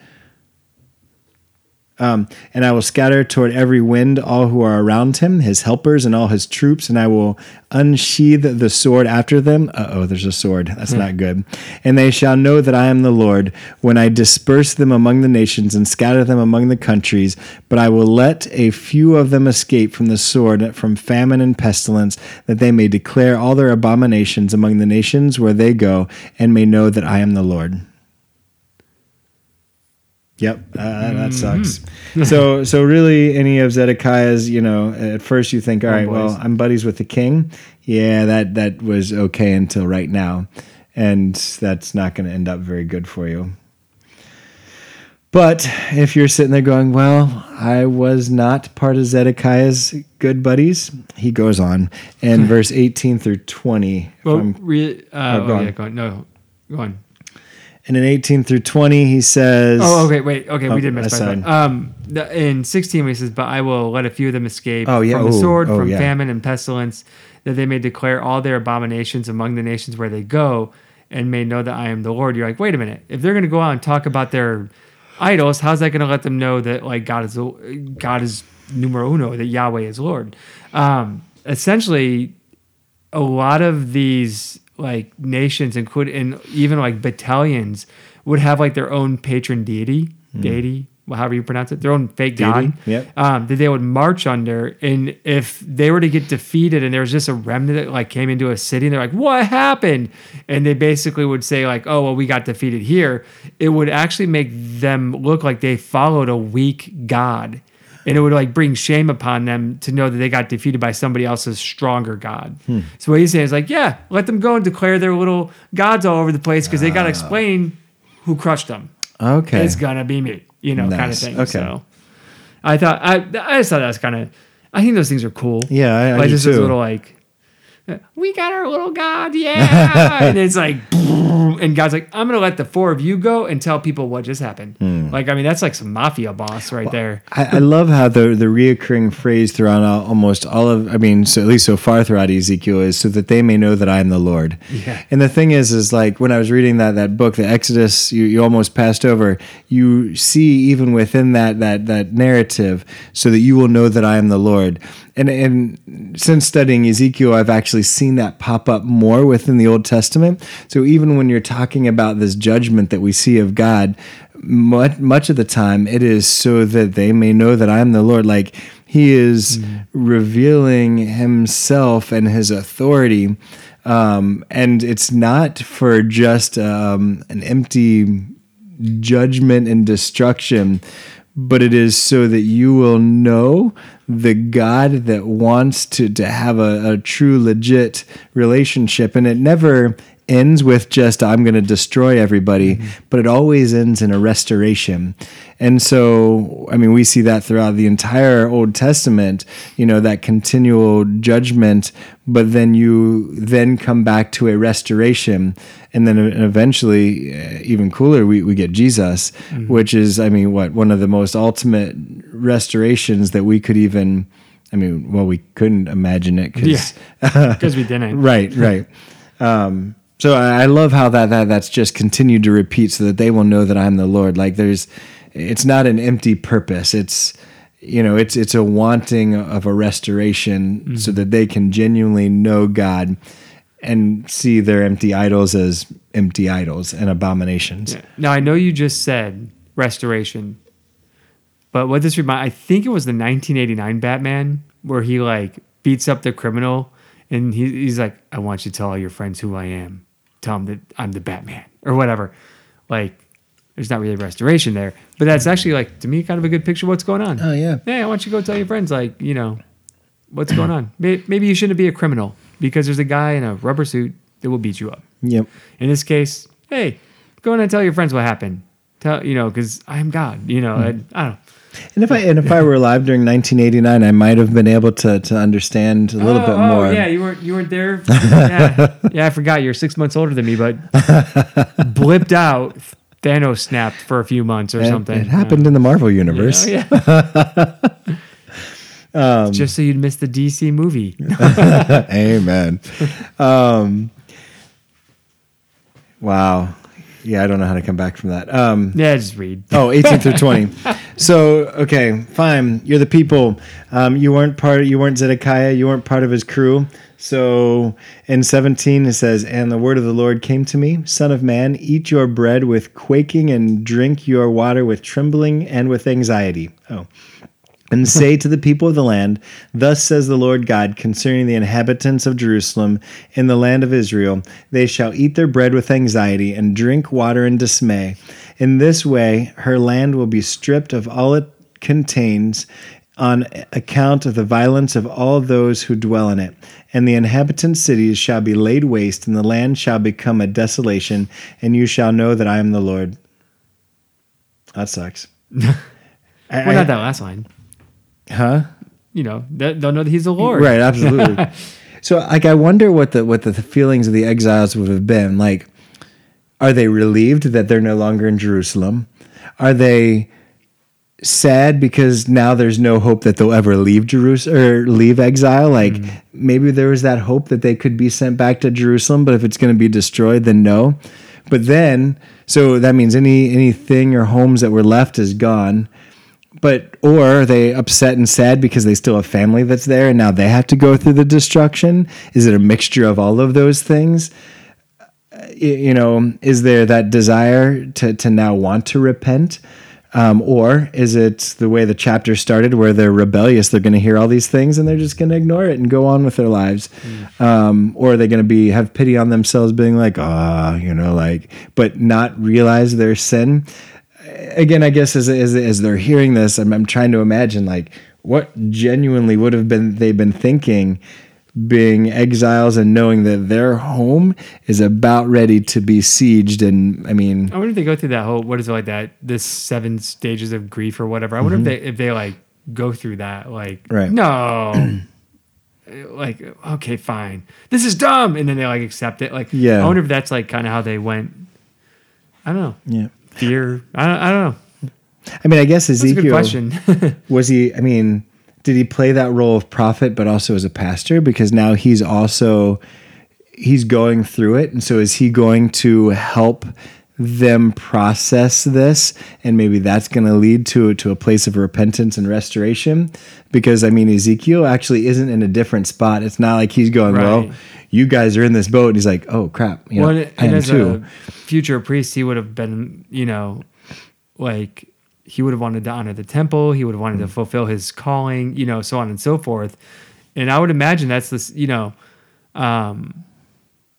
Um, and I will scatter toward every wind all who are around him, his helpers and all his troops, and I will unsheathe the sword after them. Uh oh, there's a sword. That's not good. And they shall know that I am the Lord when I disperse them among the nations and scatter them among the countries. But I will let a few of them escape from the sword, from famine and pestilence, that they may declare all their abominations among the nations where they go, and may know that I am the Lord. Yep, uh, that sucks. so, so really, any of Zedekiah's, you know, at first you think, all right, well, boys. I'm buddies with the king. Yeah, that that was okay until right now, and that's not going to end up very good for you. But if you're sitting there going, well, I was not part of Zedekiah's good buddies, he goes on in <laughs> verse 18 through 20. Well, re, uh, Oh, go oh, yeah, go on. No, go on. And in 18 through 20, he says, Oh, okay, wait, okay, Oh, we did miss by that. Um, the, in sixteen, he says, "But I will let a few of them escape Oh, yeah, from the sword, oh, from yeah. famine and pestilence, that they may declare all their abominations among the nations where they go, and may know that I am the Lord." You're like, wait a minute, if they're going to go out and talk about their idols, how's that going to let them know that like God is God is numero uno, that Yahweh is Lord? Um, essentially, a lot of these like nations, including and even like battalions, would have like their own patron deity, deity, well, however you pronounce it, their own fake. Deity, god, yep. um, that they would march under. And if they were to get defeated, and there was just a remnant that like came into a city, and they're like, "What happened?" and they basically would say like, "Oh, well, we got defeated here." It would actually make them look like they followed a weak god and it would like bring shame upon them to know that they got defeated by somebody else's stronger god. Hmm. So what he's saying is like, yeah, let them go and declare their little gods all over the place because they got to ah. explain who crushed them. okay. It's gonna be me, you know, kind of thing. Okay. So I thought I I just thought that was kind of. I think those things are cool. Yeah, I- I like do just this too. little like. We got our little god, <laughs> yeah, and it's like, <laughs> and God's like, I'm gonna let the four of you go and tell people what just happened. Hmm. Like, I mean, that's like some mafia boss right there. I, I love how the the reoccurring phrase throughout almost all of I mean so at least so far throughout Ezekiel is so that they may know that I am the Lord. Yeah. And the thing is is like when I was reading that that book the Exodus you, you almost passed over you see even within that that that narrative so that you will know that I am the Lord. And and since studying Ezekiel I've actually seen that pop up more within the Old Testament. So even when you're talking about this judgment that we see of God much, much of the time it is so that they may know that I am the Lord. Like he is revealing himself and his authority. Um, and it's not for just um, an empty judgment and destruction, but it is so that you will know the God that wants to, to have a, a true, legit relationship. And it never ends with just, I'm going to destroy everybody, but it always ends in a restoration. And so, I mean, we see that throughout the entire Old Testament, you know, that continual judgment, but then you then come back to a restoration. And then eventually, uh, even cooler, we, we get Jesus, which is, I mean, what, one of the most ultimate restorations that we could even, I mean, well, we couldn't imagine it because Because <laughs> <laughs> we didn't. right right <laughs> um so I, love how that, that that's just continued to repeat so that they will know that i'm the lord like there's it's not an empty purpose it's you know it's it's a wanting of a restoration so mm-hmm. that they can genuinely know god and see their empty idols as empty idols and abominations Yeah. Now I know you just said restoration, but what this remind I think it was the 1989 Batman where he like beats up the criminal and he, he's like, "I want you to tell all your friends who I am. Tell them that I'm the Batman or whatever." Like, there's not really restoration there, but that's actually like to me kind of a good picture of what's going on. oh yeah Hey, I want you to go tell your friends, like, you know, what's going on. Maybe you shouldn't be a criminal because there's a guy in a rubber suit that will beat you up. yep In this case, hey, go in and tell your friends what happened. Tell you know, because I'm God. You know, hmm. and I don't. Know. and if i and if i were alive during 1989 i might have been able to to understand a little oh, bit oh, more yeah, you weren't you weren't there. <laughs> yeah, yeah, I forgot. You're six months older than me, but blipped out. Thanos snapped for a few months or It- something. it happened in the marvel universe Oh, yeah. <laughs> Um, Just so you'd miss the DC movie. <laughs> Amen. Um, wow. Yeah, I don't know how to come back from that. Um, yeah, just read. oh, 18 through 20. So, okay, fine. You're the people. Um, you weren't part you weren't Zedekiah, you weren't part of his crew. So in 17 it says, "And the word of the Lord came to me, son of man, eat your bread with quaking and drink your water with trembling and with anxiety." Oh. and say to the people of the land, Thus says the Lord God concerning the inhabitants of Jerusalem in the land of Israel, they shall eat their bread with anxiety and drink water in dismay. In this way, her land will be stripped of all it contains on account of the violence of all those who dwell in it. And the inhabitant cities shall be laid waste, and the land shall become a desolation, and you shall know that I am the Lord. That sucks. <laughs> Well, I- not that last line. Huh? You know, they- they'll know that he's the Lord. Right, absolutely. <laughs> so like I wonder what the what the feelings of the exiles would have been. Like Are they relieved that they're no longer in Jerusalem? Are they sad because now there's no hope that they'll ever leave Jerusalem or leave exile? Like mm-hmm. maybe there was that hope that they could be sent back to Jerusalem, but if it's going to be destroyed, then no. But then, so that means any anything or homes that were left is gone. But or are they upset and sad because they still have family that's there and now they have to go through the destruction? Is it a mixture of all of those things? You know, is there that desire to, to now want to repent? Um, or is it the way the chapter started where they're rebellious? They're going to hear all these things and they're just going to ignore it and go on with their lives. Um, or are they going to be have pity on themselves, being like, ah, you know, like, but not realize their sin? Again, I guess as, as, as they're hearing this, I'm, I'm trying to imagine like what genuinely would have been they've been thinking being exiles and knowing that their home is about ready to be sieged and i mean I wonder if they go through that whole what is it like that this seven stages of grief or whatever. I wonder if they if they like go through that like Mm-hmm. Right. no. <clears throat> like okay fine this is dumb and then they like accept it like Yeah. i wonder if that's like kind of how they went i don't know yeah fear i don't, I don't know i mean i guess that's a good ezekiel question <laughs> was he i mean did he play that role of prophet but also as a pastor? Because now he's also he's going through it. And so is he going to help them process this? And maybe that's going to lead to to a place of repentance and restoration? Because i mean ezekiel actually isn't in a different spot. It's not like he's going well you guys are in this boat. And he's like oh crap. You know, well, and, and as too. a future priest he would have been you know like he would have wanted to honor the temple he would have wanted Mm. to fulfill his calling you know so on and so forth. And i would imagine that's this you know um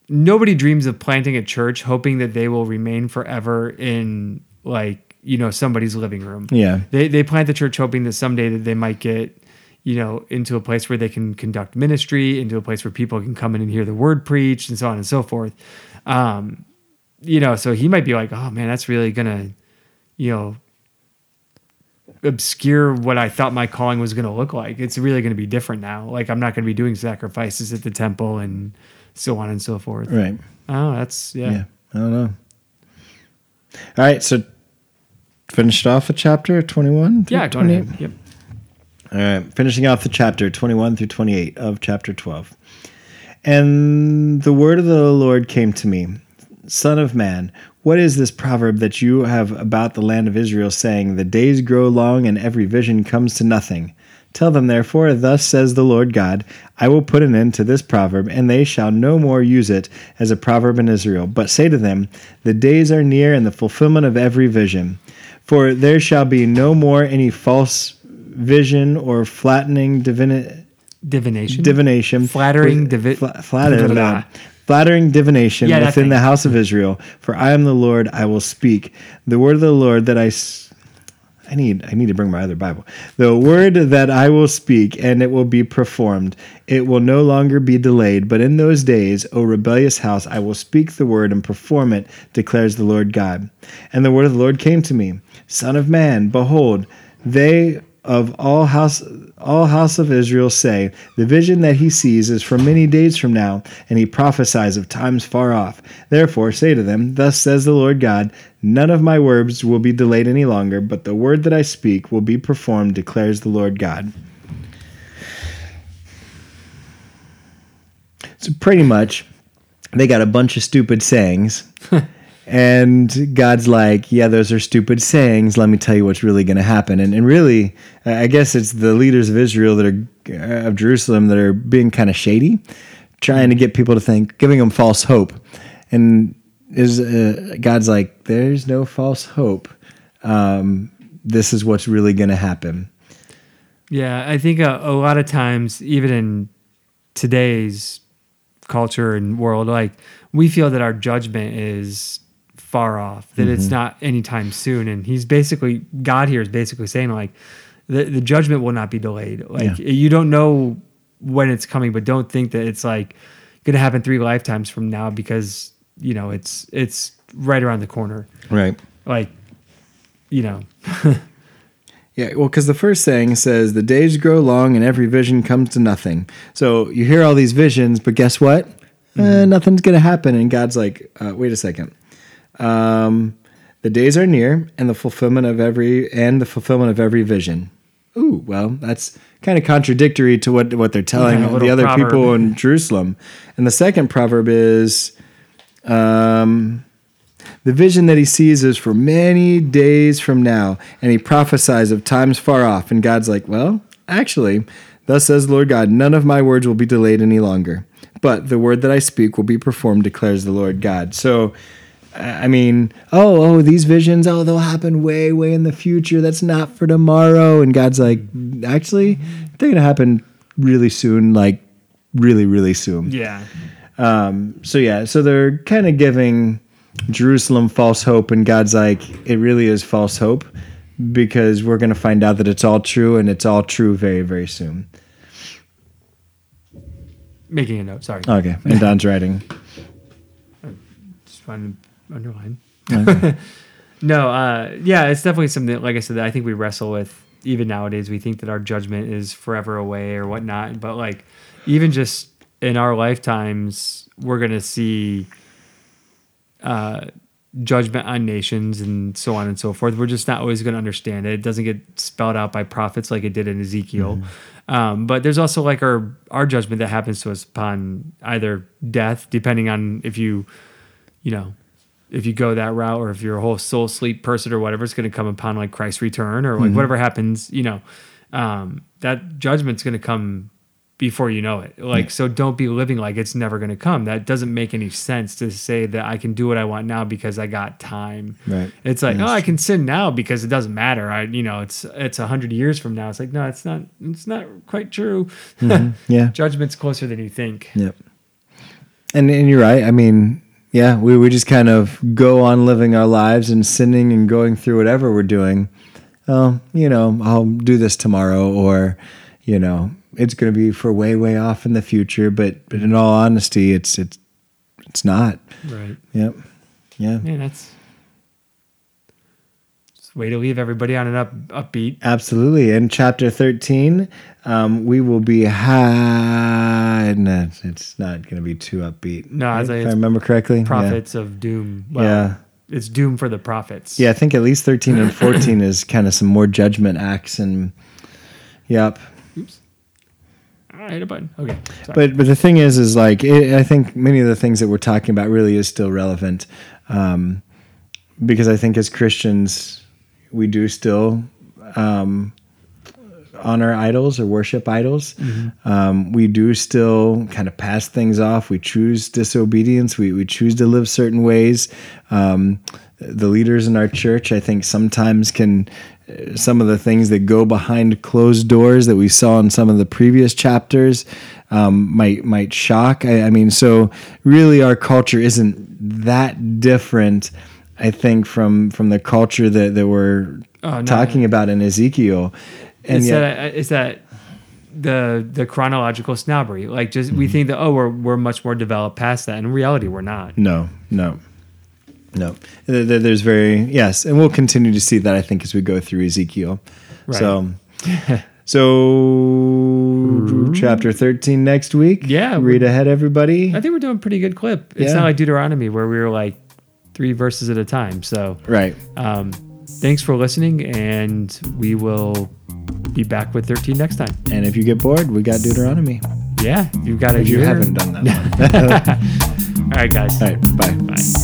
nobody dreams of planting a church hoping that they will remain forever in like you know somebody's living room. Yeah. They they plant the church hoping that someday that they might get you know into a place where they can conduct ministry into a place where people can come in and hear the word preached and so on and so forth. Um you know so he might be like oh man that's really gonna you know obscure what i thought my calling was gonna look like. It's really gonna be different now. Like i'm not gonna be doing sacrifices at the temple and so on and so forth. Right. Oh that's yeah, yeah i don't know. All right so finished off with chapter 21 yeah go 28? ahead yep. All right, finishing off the chapter 21 through 28 of chapter 12. And the word of the Lord came to me Son of man, what is this proverb that you have about the land of Israel, saying, The days grow long and every vision comes to nothing? Tell them, therefore, thus says the Lord God, I will put an end to this proverb, and they shall no more use it as a proverb in Israel. But say to them, The days are near and the fulfillment of every vision. For there shall be no more any false vision or flattening divini- divination divination, Flattering divi- Fla- flatter- Blah. <laughs> flattering divination Yeah, within the house of Israel. For I am the Lord; I will speak the word of the Lord that I. s- I need I need to bring my other Bible. The word that I will speak, and it will be performed. It will no longer be delayed. But in those days, O rebellious house, I will speak the word and perform it, declares the Lord God. And the word of the Lord came to me, Son of man, behold, they of all house all house of Israel say, the vision that he sees is from many days from now, and he prophesies of times far off. Therefore say to them, Thus says the Lord God, none of my words will be delayed any longer, but the word that I speak will be performed, declares the Lord God. So pretty much, they got a bunch of stupid sayings. <laughs> and God's like, yeah, those are stupid sayings. Let me tell you what's really going to happen. And, and really, I guess it's the leaders of Israel that are of Jerusalem that are being kind of shady, trying to get people to think, giving them false hope. And is uh, God's like, there's no false hope. Um, this is what's really going to happen. Yeah, I think a, a lot of times, even in today's culture and world, like we feel that our judgment is far off, that it's not anytime soon. And he's basically, God here is basically saying, like, the, the judgment will not be delayed. Like, you don't know when it's coming, but don't think that it's like going to happen three lifetimes from now because, you know, it's, it's right around the corner. Right. Like, you know, <laughs> Yeah, well, because the first saying says, The days grow long and every vision comes to nothing. So you hear all these visions, but guess what? Eh, nothing's going to happen. And God's like, uh, Wait a second. Um, the days are near, and the fulfillment of every and the fulfillment of every vision. Ooh, well, that's kind of contradictory to what what they're telling Yeah, the other proverb. people in Jerusalem. And the second proverb is, um, the vision that he sees is for many days from now, and he prophesies of times far off. And God's like, well, actually, thus says the Lord God, none of my words will be delayed any longer, but the word that I speak will be performed, declares the Lord God. So, I mean, oh, oh, these visions, oh, they'll happen way, way in the future. That's not for tomorrow. And God's like, actually, they're gonna happen really soon, like really, really soon. Yeah. Um, so yeah, so they're kind of giving Jerusalem false hope, and God's like, it really is false hope because we're gonna find out that it's all true, and it's all true very, very soon. Making a note. Sorry. Okay, and Don's writing. <laughs> Just trying to underline. Okay. <laughs> No, uh, yeah, it's definitely something. Like I said, that I think we wrestle with even nowadays. We think that our judgment is forever away or whatnot, but like even just in our lifetimes, we're gonna see uh, judgment on nations and so on and so forth. We're just not always gonna understand it. It doesn't get spelled out by prophets like it did in Ezekiel. Um, but there's also like our our judgment that happens to us upon either death, depending on if you, you know, if you go that route or if you're a whole soul sleep person or whatever, it's going to come upon like Christ's return or like whatever happens, you know, um, that judgment's going to come before you know it. Like, so don't be living like it's never going to come. That doesn't make any sense to say that I can do what I want now because I got time. Right. It's like, That's oh, I can sin now because it doesn't matter. I, you know, it's, it's a hundred years from now. It's like, no, it's not, it's not quite true. Yeah. <laughs> Judgment's closer than you think. Yep. And and you're right. I mean, yeah, we we just kind of go on living our lives and sinning and going through whatever we're doing. Oh, you know, I'll do this tomorrow, or you know, it's going to be for way way off in the future. But but in all honesty, it's it's it's not. Right. Yep. Yeah. Man, that's, way to leave everybody on an up, upbeat. Absolutely. In chapter 13, um, we will be high. No, it's not going to be too upbeat. No, right? like if I remember correctly. Yeah. prophets of doom. Well, Yeah. It's doom for the prophets. Yeah, I think at least 13 and 14 is <clears throat> kind of some more judgment acts and yep. Oops. I hit a button. Okay. Sorry. But but the thing is is like it, I think many of the things that we're talking about really is still relevant. Um, because I think as Christians we do still um, honor idols or worship idols. Um, we do still kind of pass things off. We choose disobedience. We, we choose to live certain ways. Um, the leaders in our church, I think, sometimes can uh, some of the things that go behind closed doors that we saw in some of the previous chapters um, might might shock. I, I mean, so really, our culture isn't that different. I think from from the culture that that we're Oh, no. talking about in Ezekiel, and it's yet, that it's that the the chronological snobbery. Like just Mm-hmm. we think that oh we're we're much more developed past that. In reality, we're not. No, no, no. There- there- There's very yes, and we'll continue to see that I think as we go through Ezekiel. Right. So, <laughs> so chapter 13 next week. Yeah, read ahead, everybody. I think we're doing a pretty good clip. It's Yeah. not like Deuteronomy where we were like three verses at a time. So Right. um, thanks for listening, and we will be back with 13 next time. And if you get bored, we got Deuteronomy. Yeah, you've got If you haven't done that. <laughs> All right, guys. All right. Bye. Bye.